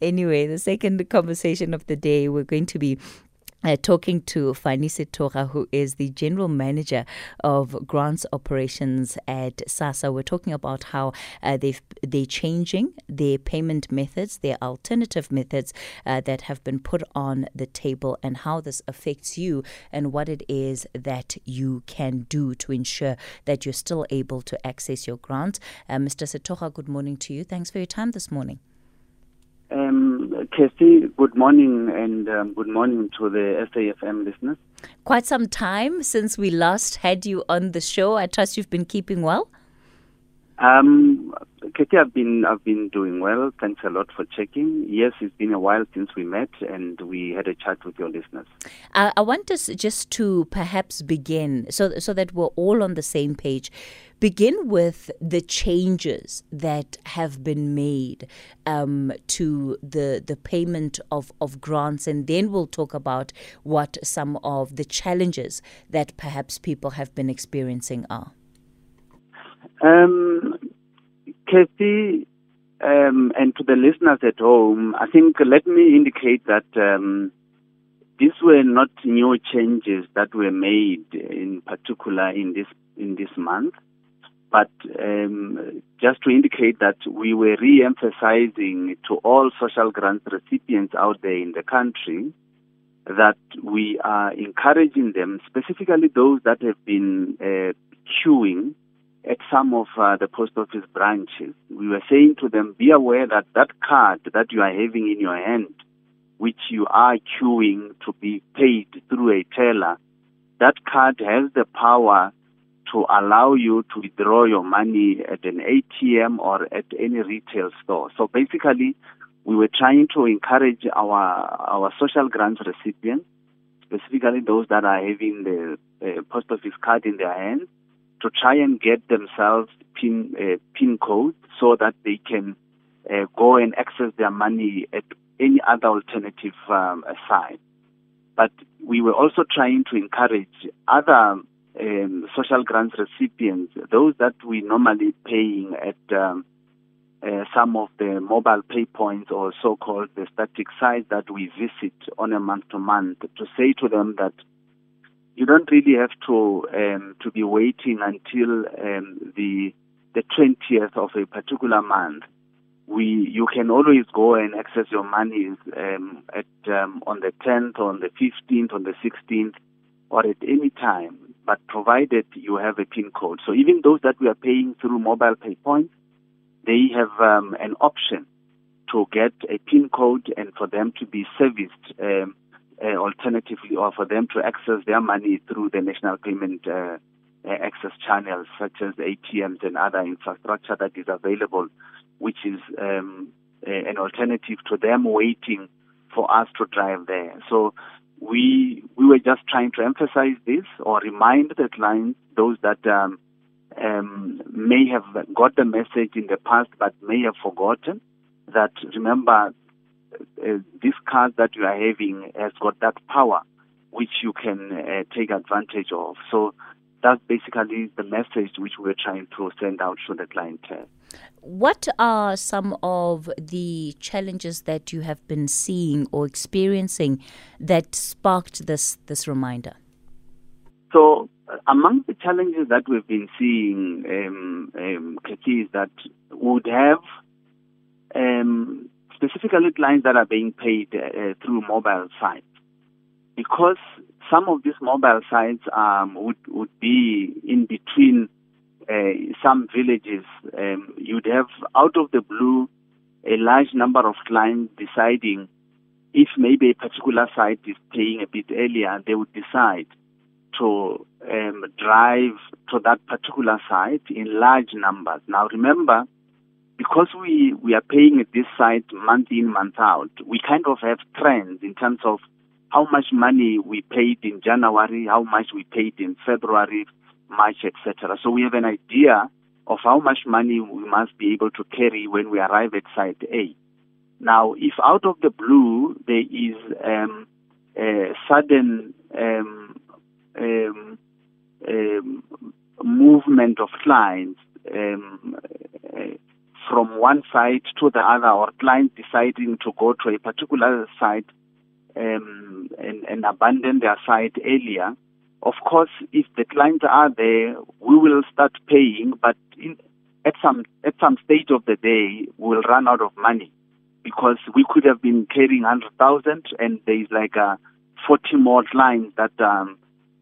Anyway, the second conversation of the day, we're going to be uh, talking to Fanie Sethokga, who is the general manager of grants operations at SASSA. We're talking about how uh, they've, they're changing their payment methods, their alternative methods uh, that have been put on the table, and how this affects you and what it is that you can do to ensure that you're still able to access your grant. Uh, Mr. Sethokga, good morning to you. Thanks for your time this morning. Um, Kirsty, good morning and um, good morning to the SAFM listeners. Quite some time since we last had you on the show. I trust you've been keeping well. Um, Katie, I've been I've been doing well. Thanks a lot for checking. Yes, it's been a while since we met and we had a chat with your listeners. Uh, I want us just to perhaps begin so so that we're all on the same page. Begin with the changes that have been made um, to the the payment of, of grants, and then we'll talk about what some of the challenges that perhaps people have been experiencing are. Um, Kathy, um, and to the listeners at home, I think let me indicate that um, these were not new changes that were made in particular in this in this month, but um, just to indicate that we were re-emphasizing to all social grant recipients out there in the country that we are encouraging them, specifically those that have been uh, queuing at some of uh, the post office branches. We were saying to them, be aware that that card that you are having in your hand, which you are queuing to be paid through a teller, that card has the power to allow you to withdraw your money at an ATM or at any retail store. So basically, we were trying to encourage our our social grants recipients, specifically those that are having the uh, post office card in their hands, to try and get themselves pin uh, pin code so that they can uh, go and access their money at any other alternative um, site. But we were also trying to encourage other um, social grants recipients, those that we normally paying at um, uh, some of the mobile pay points or so-called the static sites that we visit on a month-to-month, to say to them that you don't really have to um, to be waiting until um, the the 20th of a particular month. We you can always go and access your monies um, at um, on the 10th, on the 15th, on the 16th, or at any time, but provided you have a PIN code. So even those that we are paying through mobile pay points, they have um, an option to get a PIN code and for them to be serviced um, uh, alternatively or for them to access their money through the national payment uh, uh access channels such as ATMs and other infrastructure that is available, which is um, an alternative to them waiting for us to drive there. So we we were just trying to emphasize this or remind the clients, those that um, um, may have got the message in the past but may have forgotten, that remember uh, this card that you are having has got that power which you can uh, take advantage of. So that's basically the message which we're trying to send out to the clientele. What are some of the challenges that you have been seeing or experiencing that sparked this this reminder? So, uh, among the challenges that we've been seeing, um, um, is that would have um, specifically clients that are being paid uh, through mobile sites. Because some of these mobile sites um, would, would be in between uh, some villages, um, you'd have out of the blue a large number of clients deciding if maybe a particular site is paying a bit earlier, they would decide to um, drive to that particular site in large numbers. Now remember, because we, we are paying at this site month in, month out, we kind of have trends in terms of how much money we paid in January, how much we paid in February, March, etc. So we have an idea of how much money we must be able to carry when we arrive at site A. Now, if out of the blue there is um, a sudden um, um, um movement of clients, um, from one site to the other, or clients deciding to go to a particular site um, and, and abandon their site earlier, of course, if the clients are there, we will start paying, but in, at some at some stage of the day, we'll run out of money because we could have been carrying hundred thousand, and there is like a forty more clients that um,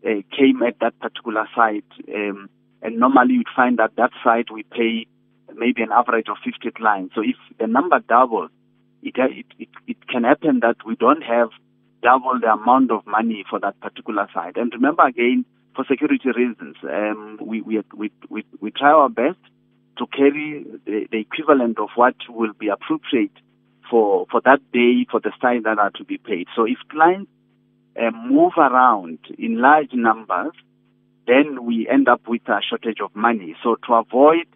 uh, came at that particular site, um, and normally you'd find that that site we pay maybe an average of fifty clients. So if the number doubles, it it it, it can happen that we don't have double the amount of money for that particular site. And remember again, for security reasons, um, we, we, we, we, we try our best to carry the, the equivalent of what will be appropriate for, for that day for the sites that are to be paid. So if clients uh, move around in large numbers, then we end up with a shortage of money. So to avoid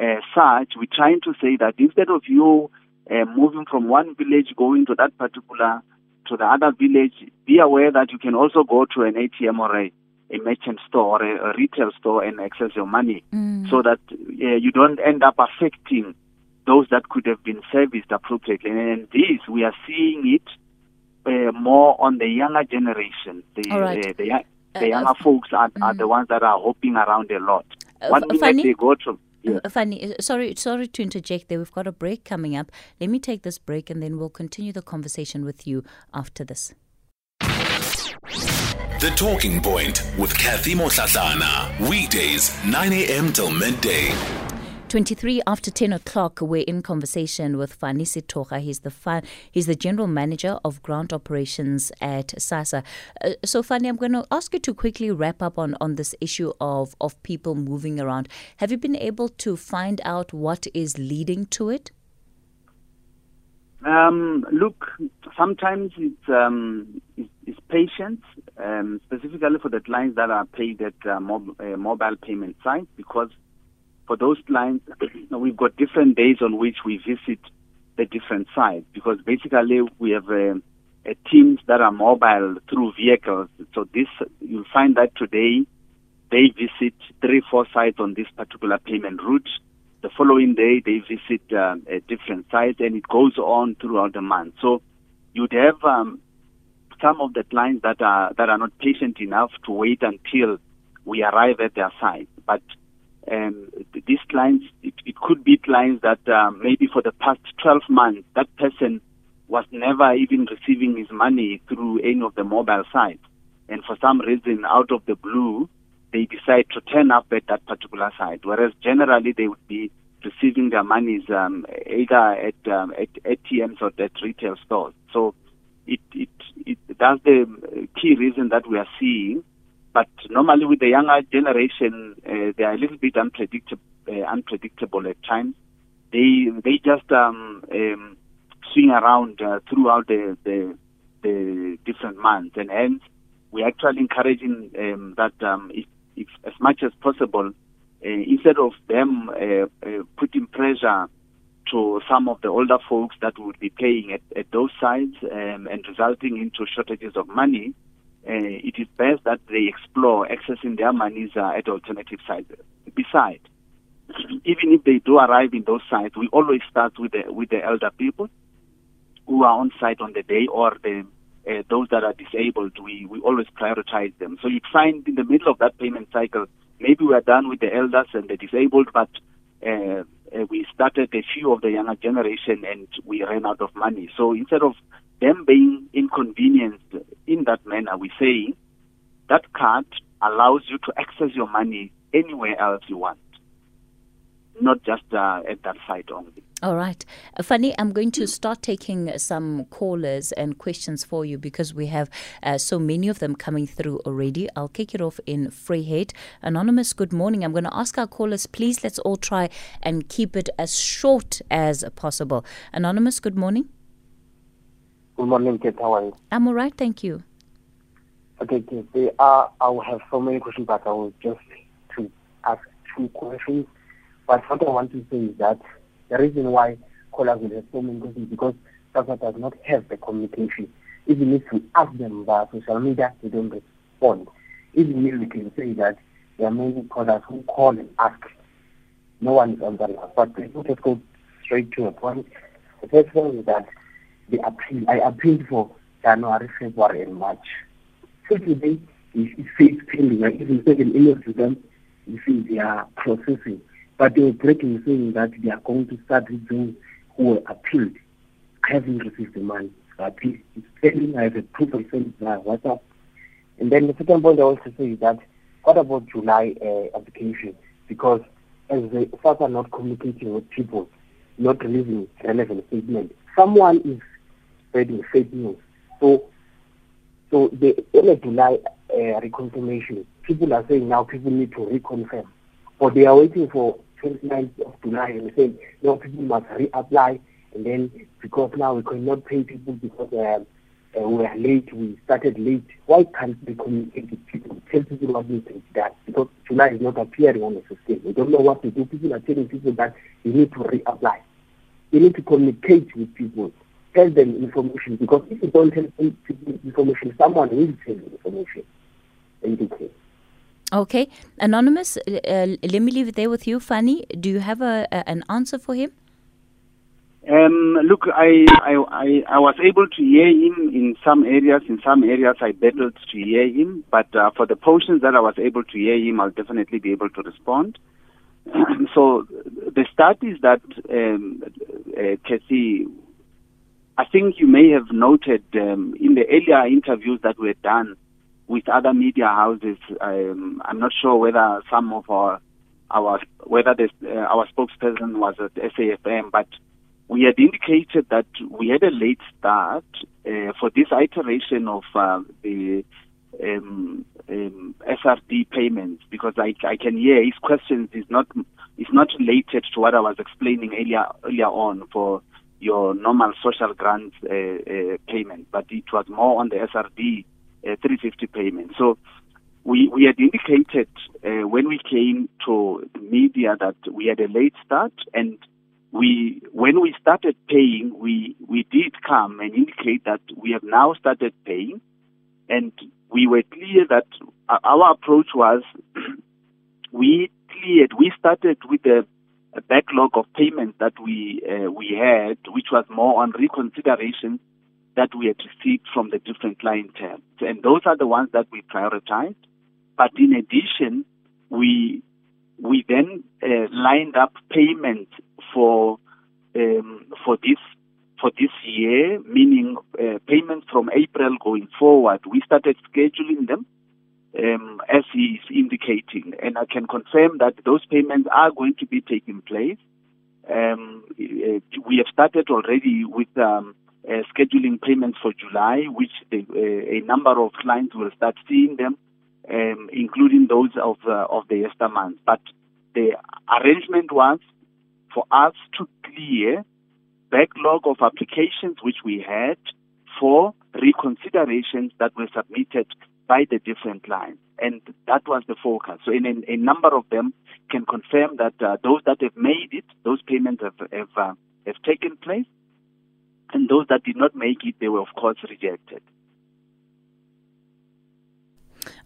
uh, such, we're trying to say that instead of you uh, moving from one village going to that particular to the other village, be aware that you can also go to an ATM or a, a merchant store or a, a, retail store and access your money mm. so that uh, you don't end up affecting those that could have been serviced appropriately. And this, we are seeing it uh, more on the younger generation. The, right. uh, the, the, younger folks are, mm. are the ones that are hopping around a lot. One minute they go to yeah. Uh, Fanie, uh, sorry, sorry to interject there. We've got a break coming up. Let me take this break and then we'll continue the conversation with you after this. The Talking Point with Kathy Motlatlana. Weekdays, 9 a.m. till midday. 23 after 10 o'clock, we're in conversation with Fanie Sethokga. He's the he's the general manager of grant operations at SASSA. Uh, so, Fanie, I'm going to ask you to quickly wrap up on, on this issue of, of people moving around. Have you been able to find out what is leading to it? Um, look, sometimes it's, um, it's, it's patience, um, specifically for the clients that are paid at uh, mob, uh, mobile payment sites because for those clients, we've got different days on which we visit the different sites because basically we have uh, teams that are mobile through vehicles. So this you'll find that today they visit three, four sites on this particular payment route. The following day they visit uh, a different site, and it goes on throughout the month. So you'd have um, some of the clients that are that are not patient enough to wait until we arrive at their site, but um, these clients, it, it, could be clients that um, maybe for the past 12 months, that person was never even receiving his money through any of the mobile sites. And for some reason, out of the blue, they decide to turn up at that particular site, whereas generally they would be receiving their monies um, either at, um, at ATMs or at retail stores. So it, it, it, that's the key reason that we are seeing but normally with the younger generation, uh, they are a little bit unpredictable, uh, unpredictable at times. They they just um, um, swing around uh, throughout the, the, the different months, and hence we're actually encouraging um, that um, if, if, as much as possible, uh, instead of them putting pressure to some of the older folks that would be paying at, at those sites um, and resulting into shortages of money, it is best that they explore accessing their monies uh, at alternative sites. Besides, even if they do arrive in those sites, we always start with the with the elder people who are on site on the day or the uh, those that are disabled. We we always prioritize them. So you'd find in the middle of that payment cycle, maybe we are done with the elders and the disabled, but uh, uh, we started a few of the younger generation and we ran out of money. So instead of them being inconvenienced in that manner, we say that card allows you to access your money anywhere else you want, not just uh, at that site only. All right. Uh, Fanie, I'm going to start taking some callers and questions for you because we have uh, so many of them coming through already. I'll kick it off in Vryheid. Anonymous, good morning. I'm going to ask our callers, please let's all try and keep it as short as possible. Anonymous, good morning. Good morning, Kate. How are you? I'm all right, thank you. Okay, Kate. Uh, I will have so many questions, but I will just to ask two questions. But what I want to say is that the reason why callers will have so many questions because SASSA does not have the communication. Even if we ask them via social media, they don't respond. Even if we can say that there are many callers who call and ask, no one is on the line. But they just go straight to the point. The first one is that the appeal, I appealed for January, February, and March. So today, it says pending. I even sent an email to them. You see, they are processing. But they were breaking saying that they are going to start with those who were appealed. I haven't received the money. appeal is pending. I have a proof I sent via WhatsApp. And then the second point I want to say is that what about July uh, application? Because as the SARS are not communicating with people, not releasing relevant statement, someone is spreading fake news. So, so the a July uh, reconfirmation, people are saying now people need to reconfirm, but they are waiting for 29th of July and saying no, people must reapply, and then because now we cannot pay people because. Uh, uh, we are late, we started late. Why can't we communicate with people, tell people what needs to? Because July is not appearing on the system. We don't know what to do. People are telling people that you need to reapply. You need to communicate with people, tell them information, because if you don't tell people information, someone will tell you information. Okay. Okay. Anonymous, uh, let me leave it there with you. Fanie, do you have a, a an answer for him? Um, look, I, I, I, I, was able to hear him in some areas. In some areas, I battled to hear him. But uh, for the portions that I was able to hear him, I'll definitely be able to respond. so the start is that, um, uh, Kathy, I think you may have noted um, in the earlier interviews that were done with other media houses. Um, I'm not sure whether some of our, our whether this, uh, our spokesperson was at SAFM, but we had indicated that we had a late start uh, for this iteration of uh, the um, um, SRD payments because I, I can hear his questions is not is not related to what I was explaining earlier earlier on for your normal social grants uh, uh payment, but it was more on the SRD 350 payment. So we we had indicated uh, when we came to media that we had a late start and we when we started paying, we we did come and indicate that we have now started paying, and we were clear that our approach was we cleared. We started with a, a backlog of payments that we uh, we had, which was more on reconsideration that we had received from the different clientele, and those are the ones that we prioritized. But in addition, we we then uh, lined up payments for um, for this for this year, meaning uh, payments from April going forward. We started scheduling them um, as he is indicating, and I can confirm that those payments are going to be taking place. Um, uh, we have started already with um, uh, scheduling payments for July, which the, uh, a number of clients will start seeing them um, including those of uh, of the Easter month. But the arrangement was for us to clear backlog of applications which we had for reconsiderations that were submitted by the different clients. And that was the focus. So, in, in a number of them can confirm that uh, those that have made it, those payments have have, uh, have taken place, and those that did not make it, they were of course rejected.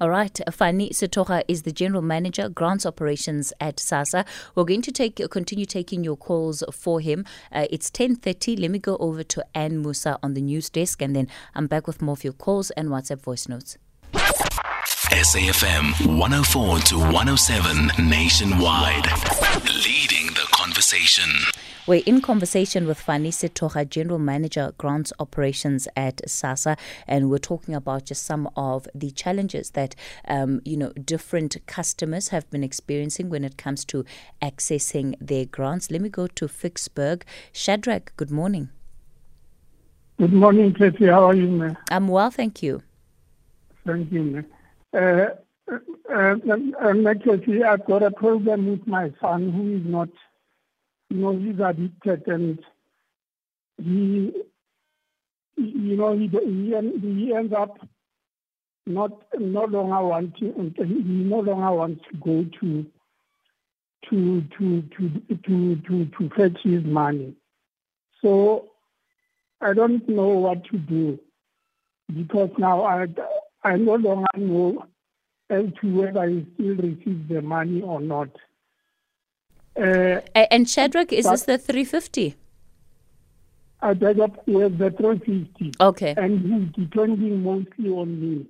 All right, Fanie Sethokga is the general manager, grants operations at SASSA. We're going to take continue taking your calls for him. Uh, it's 10:30. Let me go over to Anne Musa on the news desk, and then I'm back with more of your calls and WhatsApp voice notes. SAFM 104 to 107 nationwide, leading the conversation. We're in conversation with Fanie Sethokga, General Manager, Grants Operations at SASSA, and we're talking about just some of the challenges that, um, you know, different customers have been experiencing when it comes to accessing their grants. Let me go to Vicksburg. Shadrach, good morning. Good morning, Tracy. How are you, ma'am? I'm well, thank you. Thank you, ma'am. Uh, uh, uh, actually, I've got a problem with my son who is not you know, he's addicted and he, you know, he, he, he ends up not no longer wanting, he no longer wants to go to to to to to to to fetch his money. So I don't know what to do because now I I no longer know as to whether he still receives the money or not. Uh, and Shadrach, is this the 350? I got with the 350. Okay. And he's depending mostly on me.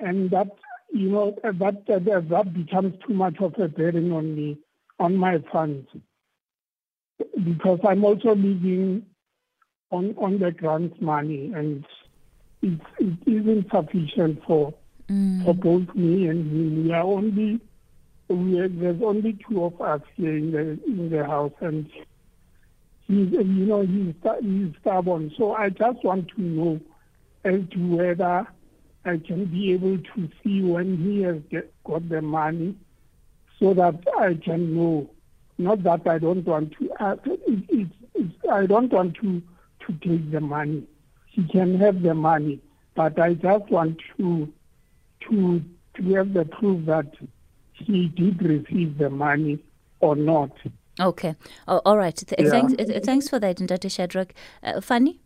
And that, you know, that, that, that becomes too much of a burden on me, on my funds. Because I'm also living on, on the grant money and it, it isn't sufficient for, mm. for both me and him. We are only, we there's only two of us here in the, in the house and he's, you know, he's, he's stubborn. So I just want to know as to whether I can be able to see when he has get, got the money so that I can know. Not that I don't want to, uh, it, it, it, I don't want to, to take the money. He can have the money, but I just want to, to, to have the proof that he did receive the money or not. Okay. Oh, all right. Th- yeah. Thanks, uh, thanks for that, Ndate Shadrach. Uh, Fanie?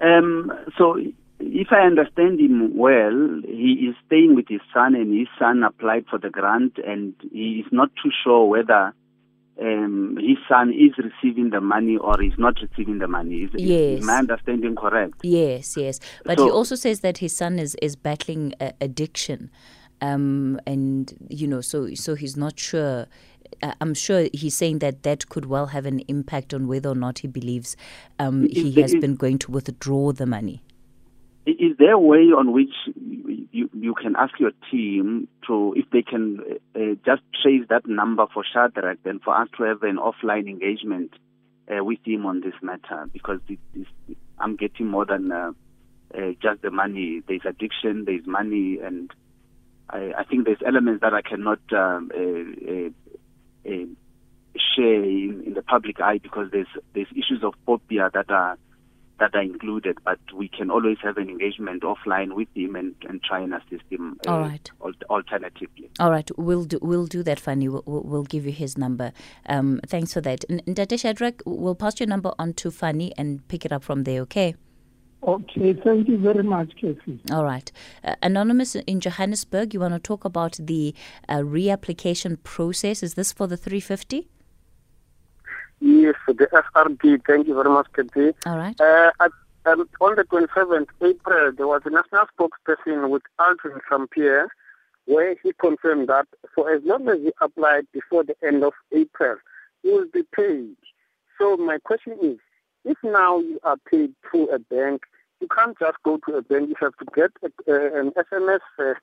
Um, so, if I understand him well, he is staying with his son, and his son applied for the grant, and he is not too sure whether um, his son is receiving the money or is not receiving the money. Is, yes. is my understanding correct? Yes, yes. But so, he also says that his son is, is battling uh, addiction. Um, and, you know, so, so he's not sure I'm sure he's saying that that could well have an impact on whether or not he believes um, he has been going to withdraw the money. Is there a way on which you, you can ask your team to, if they can uh, just trace that number for Shadrach and for us to have an offline engagement uh, with him on this matter? Because it, I'm getting more than uh, uh, just the money. There's addiction, there's money, and I, I think there's elements that I cannot um, uh, uh, uh, share in, in, the public eye because there's there's issues of phobia that are that are included, but we can always have an engagement offline with him and, and try and assist him. Uh, All right. Al- alternatively. All right, we'll do we'll do that, Fanie. We'll, we'll give you his number. Um, thanks for that. Ndate Shadrach, we'll pass your number on to Fanie and pick it up from there. Okay. Okay, thank you very much, Casey. All right. Uh, Anonymous in Johannesburg, you want to talk about the uh, reapplication process. Is this for the 350? Yes, for the SRD. Thank you very much, Casey. All right. Uh, at, um, on the 27th April, there was a national spokesperson with Alton Sampier where he confirmed that for as long as he applied before the end of April, he will be paid. So my question is, if now you are paid through a bank, you can't just go to a bank. You have to get a, uh, an SMS first.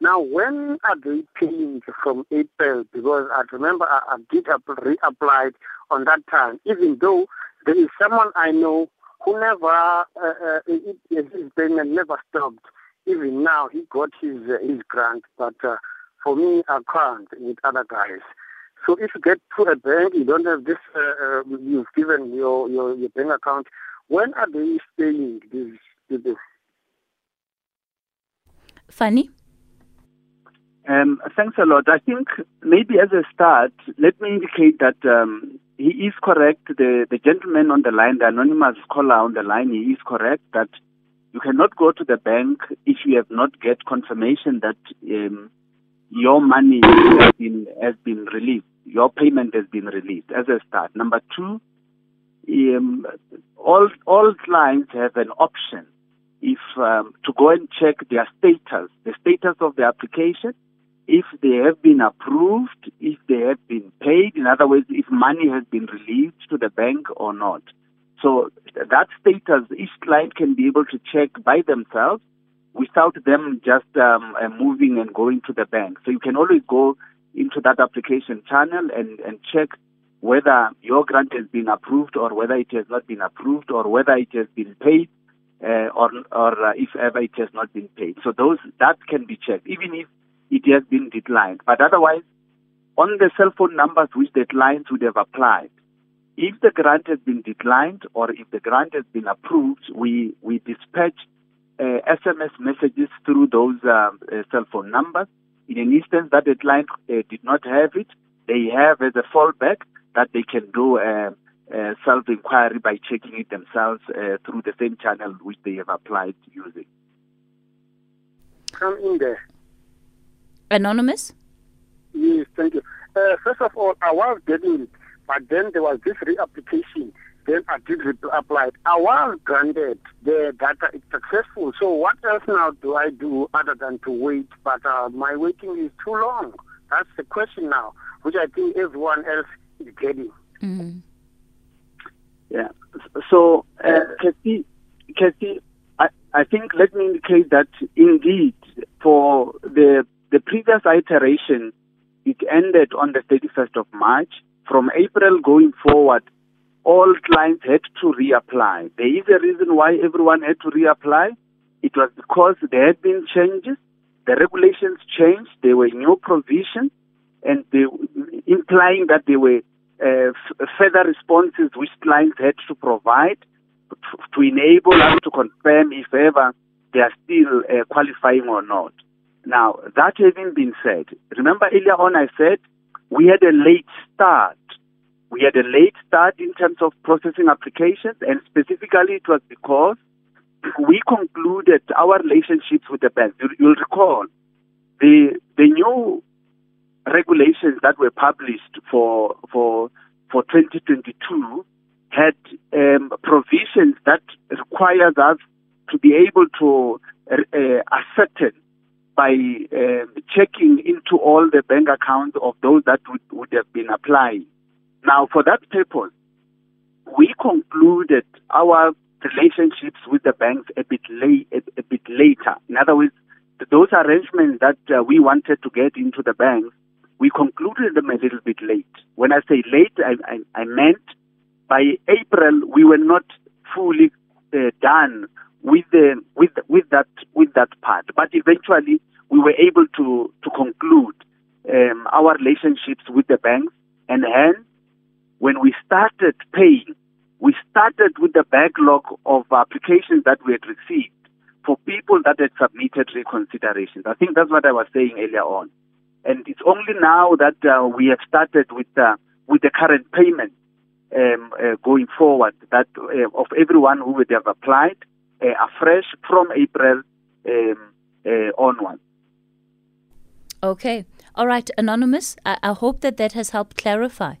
Now, when are they paying from April? Because I remember I, I did reapply on that time, even though there is someone I know who never, uh, uh, his payment never stopped. Even now, he got his uh, his grant, but uh, for me, I can't with other guys. So if you get to a bank, you don't have this, uh, uh, you've given your, your, your bank account, when are they paying this? this? Fanie? Um, thanks a lot. I think maybe as a start, let me indicate that um, he is correct. The, the gentleman on the line, the anonymous caller on the line, he is correct that you cannot go to the bank if you have not get confirmation that um, your money has been has been released, your payment has been released as a start. Number two, um, all all clients have an option if um, to go and check their status, the status of the application, if they have been approved, if they have been paid. In other words, if money has been released to the bank or not. So that status, each client can be able to check by themselves without them just um, uh, moving and going to the bank. So you can always go into that application channel and, and check whether your grant has been approved or whether it has not been approved or whether it has been paid uh, or, or uh, if ever it has not been paid. So those that can be checked, even if it has been declined. But otherwise, on the cell phone numbers which the clients would have applied, if the grant has been declined or if the grant has been approved, we, we dispatch uh, SMS messages through those um, uh, cell phone numbers. In an instance that the client uh, did not have it, they have as a fallback that they can do a, a self-inquiry by checking it themselves uh, through the same channel which they have applied using. Come in there. Anonymous? Yes, thank you. uh, first of all, I was getting but then there was this reapplication. Then I did apply it. I was granted the data is successful. So what else now do I do other than to wait? But uh, my waiting is too long. That's the question now, which I think everyone else is getting. Mm-hmm. Yeah. So, uh, Kathy, Kathy, I, I think let me indicate that indeed for the the previous iteration, it ended on the 31st of March. From April going forward, all clients had to reapply. There is a reason why everyone had to reapply. It was because there had been changes. The regulations changed. There were new provisions, and they, implying that there were uh, f- further responses which clients had to provide to, to enable us to confirm if ever they are still uh, qualifying or not. Now, that having been said, remember earlier on I said we had a late start. We had a late start in terms of processing applications, and specifically it was because we concluded our relationships with the banks. You, you'll recall the the new regulations that were published for for for 2022 had um, provisions that requires us to be able to uh, ascertain by uh, checking into all the bank accounts of those that would, would have been applying. Now, for that purpose, we concluded our relationships with the banks a bit late, a, a bit later. In other words, those arrangements that uh, we wanted to get into the banks, we concluded them a little bit late. When I say late, I, I, I meant by April we were not fully uh, done with the with with that with that part. But eventually, we were able to to conclude um, our relationships with the banks, and hence, when we started paying, we started with the backlog of applications that we had received for people that had submitted reconsiderations. I think that's what I was saying earlier on, and it's only now that uh, we have started with uh, with the current payment um, uh, going forward that uh, of everyone who would have applied uh, afresh from April um, uh, onwards. Okay. All right, Anonymous. I, I hope that that has helped clarify.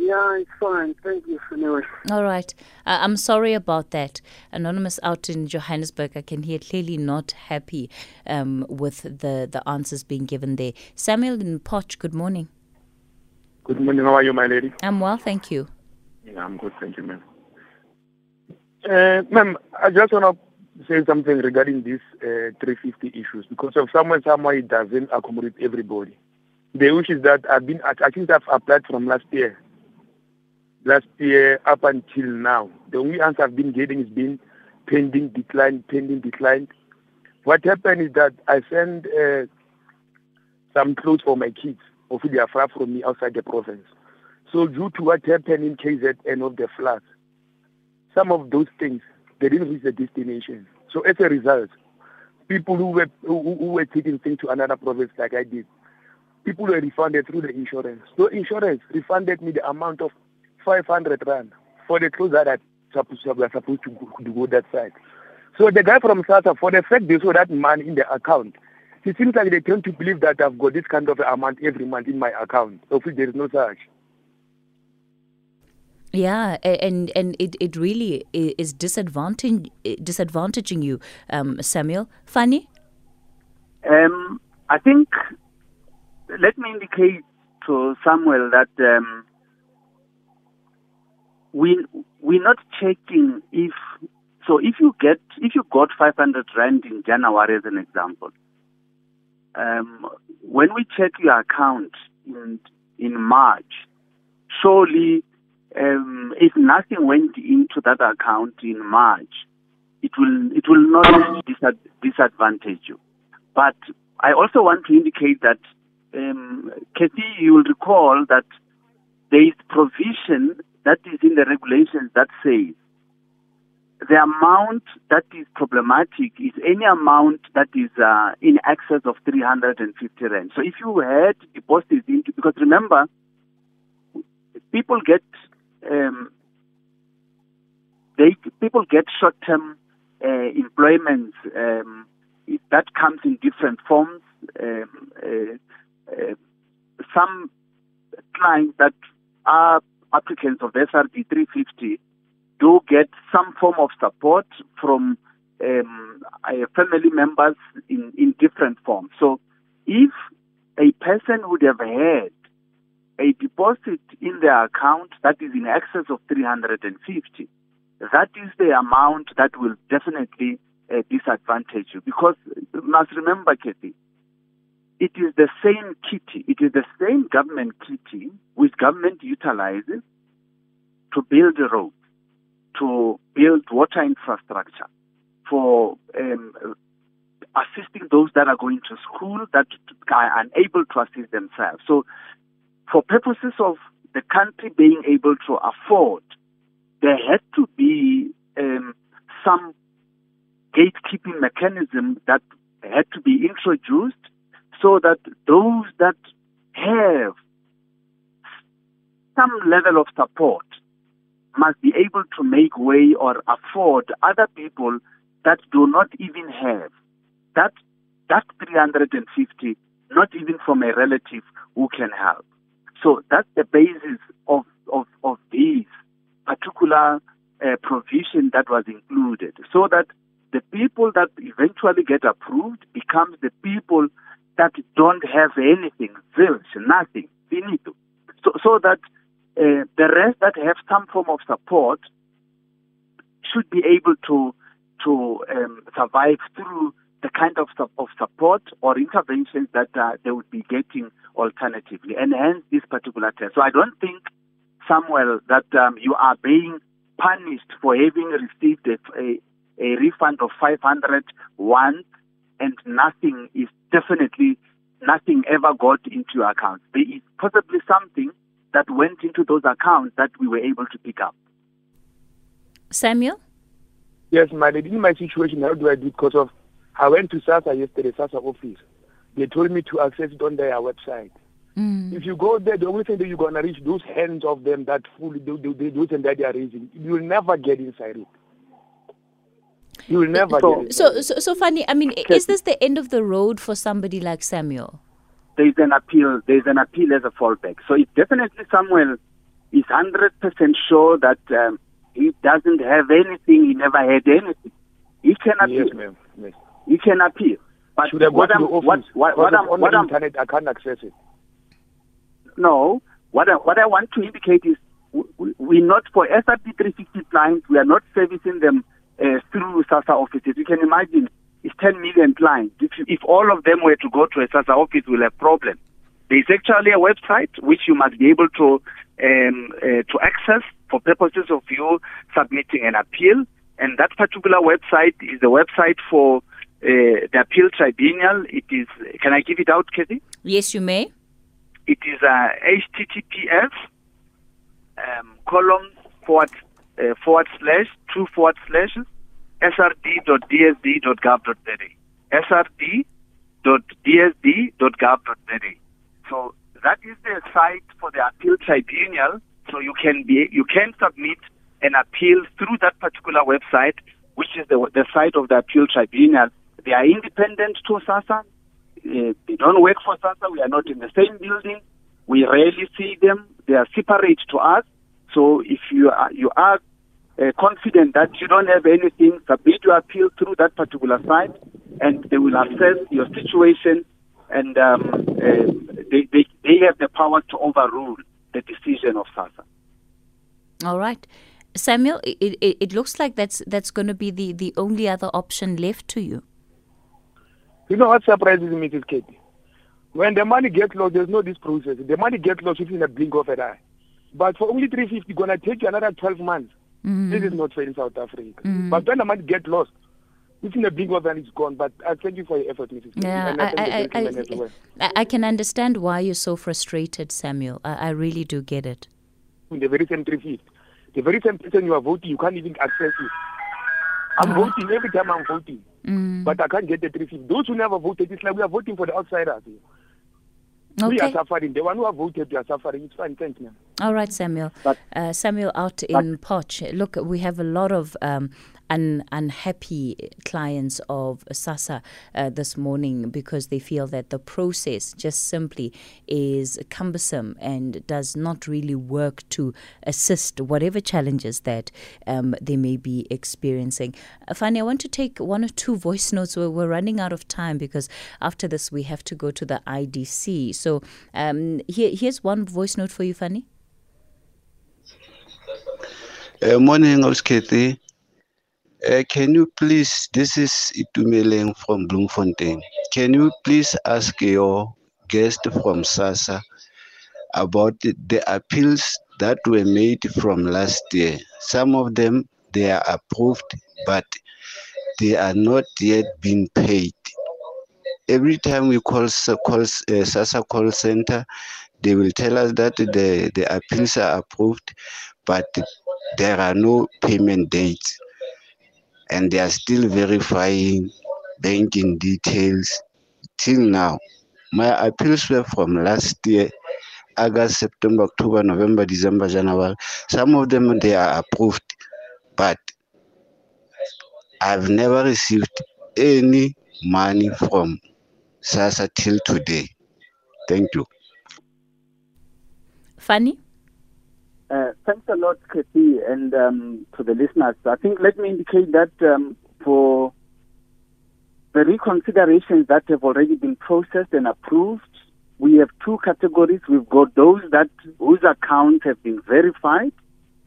Yeah, it's fine. Thank you, anyway. All right. Uh, I'm sorry about that. Anonymous out in Johannesburg, I can hear clearly not happy um, with the, the answers being given there. Samuel in Potch, good morning. Good morning. How are you, my lady? I'm well, thank you. Yeah, I'm good. Thank you, ma'am. Uh, ma'am, I just want to say something regarding these uh, 350 issues because of somewhere, somewhere it doesn't accommodate everybody. The issue is that I've been, I think I've applied from last year. Last year up until now. The only answer I've been getting is been pending decline, pending decline. What happened is that I sent uh, some clothes for my kids. Hopefully they are far from me outside the province. So due to what happened in KZN of the floods, some of those things they didn't reach the destination. So as a result, people who were who, who were taking things to another province like I did, people were refunded through the insurance. So insurance refunded me the amount of 500 rand for the clothes that I supposed to, supposed to go, to go that side. So the guy from SASSA, for the fact they saw that money in the account, it seems like they tend to believe that I've got this kind of amount every month in my account. Of which there is no such. Yeah, and and it, it really is disadvantaging disadvantaging you, um, Samuel. Fanie. Um, I think let me indicate to Samuel that um, we we're not checking if so if you get if you got 500 rand in January as an example, um, when we check your account in in March, surely um, if nothing went into that account in March, it will it will not disadvantage you. But I also want to indicate that, um, Kathy, you will recall that there is provision that is in the regulations that says the amount that is problematic is any amount that is uh, in excess of 350 rand. So if you had deposits into, because remember, people get um, they people get short-term uh, employment um, that comes in different forms. Um, uh, uh, some clients that are applicants of SRD 350 do get some form of support from um, family members in, in different forms. So if a person would have had a deposit in their account that is in excess of 350, that is the amount that will definitely uh, disadvantage you. Because you must remember, Kathy, it is the same kitty, it is the same government kitty which government utilizes to build roads, to build water infrastructure, for um, assisting those that are going to school that are unable to assist themselves. So, for purposes of the country being able to afford, there had to be um, some gatekeeping mechanism that had to be introduced so that those that have some level of support must be able to make way or afford other people that do not even have. That that 350 not even from a relative who can help. So that's the basis of of, of this particular uh, provision that was included so that the people that eventually get approved becomes the people that don't have anything, zilch, nothing, finito. So, so that uh, the rest that have some form of support should be able to to um, survive through the kind of, of support or interventions that uh, they would be getting alternatively, and hence this particular test. So I don't think, Samuel, that um, you are being punished for having received a, a, a refund of 500 once and nothing is definitely nothing ever got into your account. There is possibly something that went into those accounts that we were able to pick up. Samuel? Yes, my in my situation, how do I do? Because of I went to SASSA yesterday, SASSA office. They told me to access it on their website. Mm. If you go there, the only thing that you're gonna reach those hands of them that fully do, do, do those and that they are raising, you will never get inside it. You will never so, so, so, so funny. I mean, is this the end of the road for somebody like Samuel? There's an appeal. There's an appeal as a fallback. So it's definitely Samuel is hundred percent sure that um, he doesn't have anything. He never had anything. He can appeal. Yes, ma'am. Yes. He can appeal. But Should I what, I'm, what, what, what, I'm, on what the I'm, internet, I can't access it. No. What I, what I want to indicate is we, we're not for SRD 350 clients. We are not servicing them uh, through SASSA offices. You can imagine it's 10 million clients. If, you, if all of them were to go to a SASSA office, we'll have problems. There's actually a website which you must be able to um, uh, to access for purposes of you submitting an appeal. And that particular website is the website for uh, the appeal tribunal. It is. Can I give it out, Kathy? Yes, you may. It is uh, HTTPS um, column forward uh, forward slash two forward slashes srd.dsd.gov.za srd.dsd.gov.za so that is the site for the appeal tribunal. So you can be you can submit an appeal through that particular website which is the, the site of the appeal tribunal. They are independent to SASSA uh, they don't work for SASSA we are not in the same building. We rarely see them. They are separate to us so if you are you are uh, confident that you don't have anything, submit your appeal through that particular site, and they will assess your situation, and um, uh, they, they, they have the power to overrule the decision of SASSA. All right. Samuel, it, it, it looks like that's that's going to be the, the only other option left to you. You know what surprises me, Mrs. Katie? When the money gets lost, there's no this process. The money gets lost within a blink of an eye. But for only 350, going to take you another 12 months. Mm. This is not fair in South Africa. Mm. But when the money get lost, within a big one and it's gone. But I thank you for your effort, Mrs. Yeah, I, I, I, well. I, can understand why you're so frustrated, Samuel. I, I really do get it. In the very same three feet, the very same person you are voting, you can't even access it. I'm oh. voting every time I'm voting, mm. but I can't get the three feet. Those who never voted, it's like we are voting for the outsiders. Okay. We are suffering. The one who have voted, they are suffering. It's fine. Thanks, man. All right, Samuel. But, uh, Samuel out in Potch. Look, we have a lot of um, un- unhappy clients of SASSA uh, this morning because they feel that the process just simply is cumbersome and does not really work to assist whatever challenges that um, they may be experiencing. Uh, Fanie, I want to take one or two voice notes. We're, we're running out of time because after this we have to go to the IDC. So um, here, here's one voice note for you, Fanie. Uh, morning, Oskete. Uh, can you please, this is Itumeleng from Bloemfontein. Can you please ask your guest from SASSA about the, appeals that were made from last year? Some of them, they are approved, but they are not yet being paid. Every time we call, call uh, SASSA call center, they will tell us that the, the appeals are approved, but there are no payment dates and they are still verifying banking details till now. My appeals were from last year, August, September, October, November, December, January. Some of them they are approved, but I've never received any money from SASSA till today. Thank you. Fanie? Uh, thanks a lot, Kathy, and um, to the listeners. I think let me indicate that um, for the reconsiderations that have already been processed and approved, we have two categories. We've got those that whose accounts have been verified,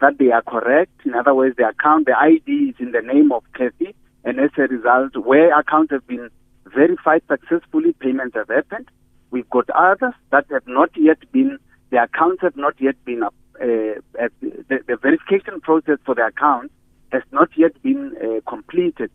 that they are correct. In other words, the account, the ID is in the name of Kathy, and as a result, where accounts have been verified successfully, payments have happened. We've got others that have not yet been, the accounts have not yet been approved uh, the, the, verification process for the account has not yet been uh, completed.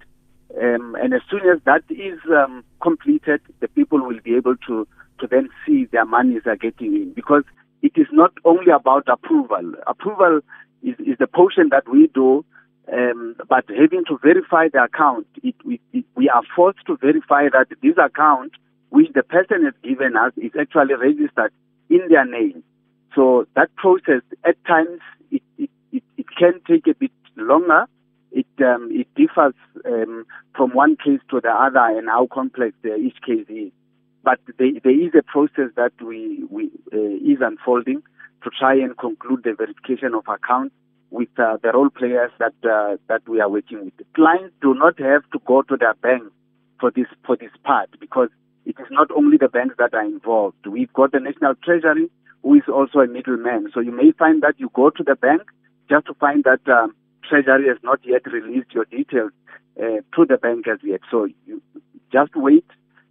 Um, and as soon as that is um, completed, the people will be able to, to then see their monies are getting in. Because it is not only about approval. Approval is, is the portion that we do, um, but having to verify the account, it, it, we are forced to verify that this account, which the person has given us, is actually registered in their name. So that process, at times, it, it, it, it can take a bit longer. It um, it differs um, from one case to the other and how complex uh, each case is. But there, there is a process that we, we uh, is unfolding to try and conclude the verification of accounts with uh, the role players that uh, that we are working with. The clients do not have to go to their bank for this for this part because it is not only the banks that are involved. We've got the National Treasury who is also a middleman. So you may find that you go to the bank just to find that um, Treasury has not yet released your details uh, to the bank as yet. So you just wait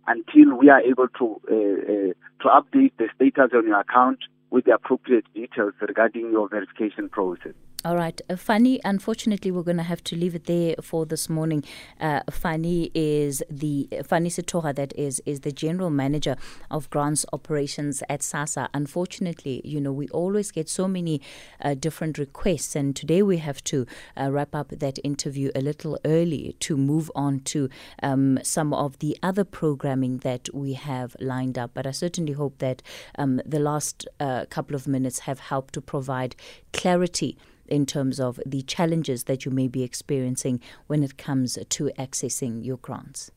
until we are able to uh, uh, to update the status on your account with the appropriate details regarding your verification process. All right. Uh, Fanie, unfortunately, we're going to have to leave it there for this morning. Uh, Fanie is the, Fanie Sethokga, that is, is the general manager of grants operations at SASSA. Unfortunately, you know, we always get so many uh, different requests, and today we have to uh, wrap up that interview a little early to move on to um, some of the other programming that we have lined up. But I certainly hope that um, the last uh, couple of minutes have helped to provide clarity in terms of the challenges that you may be experiencing when it comes to accessing your grants?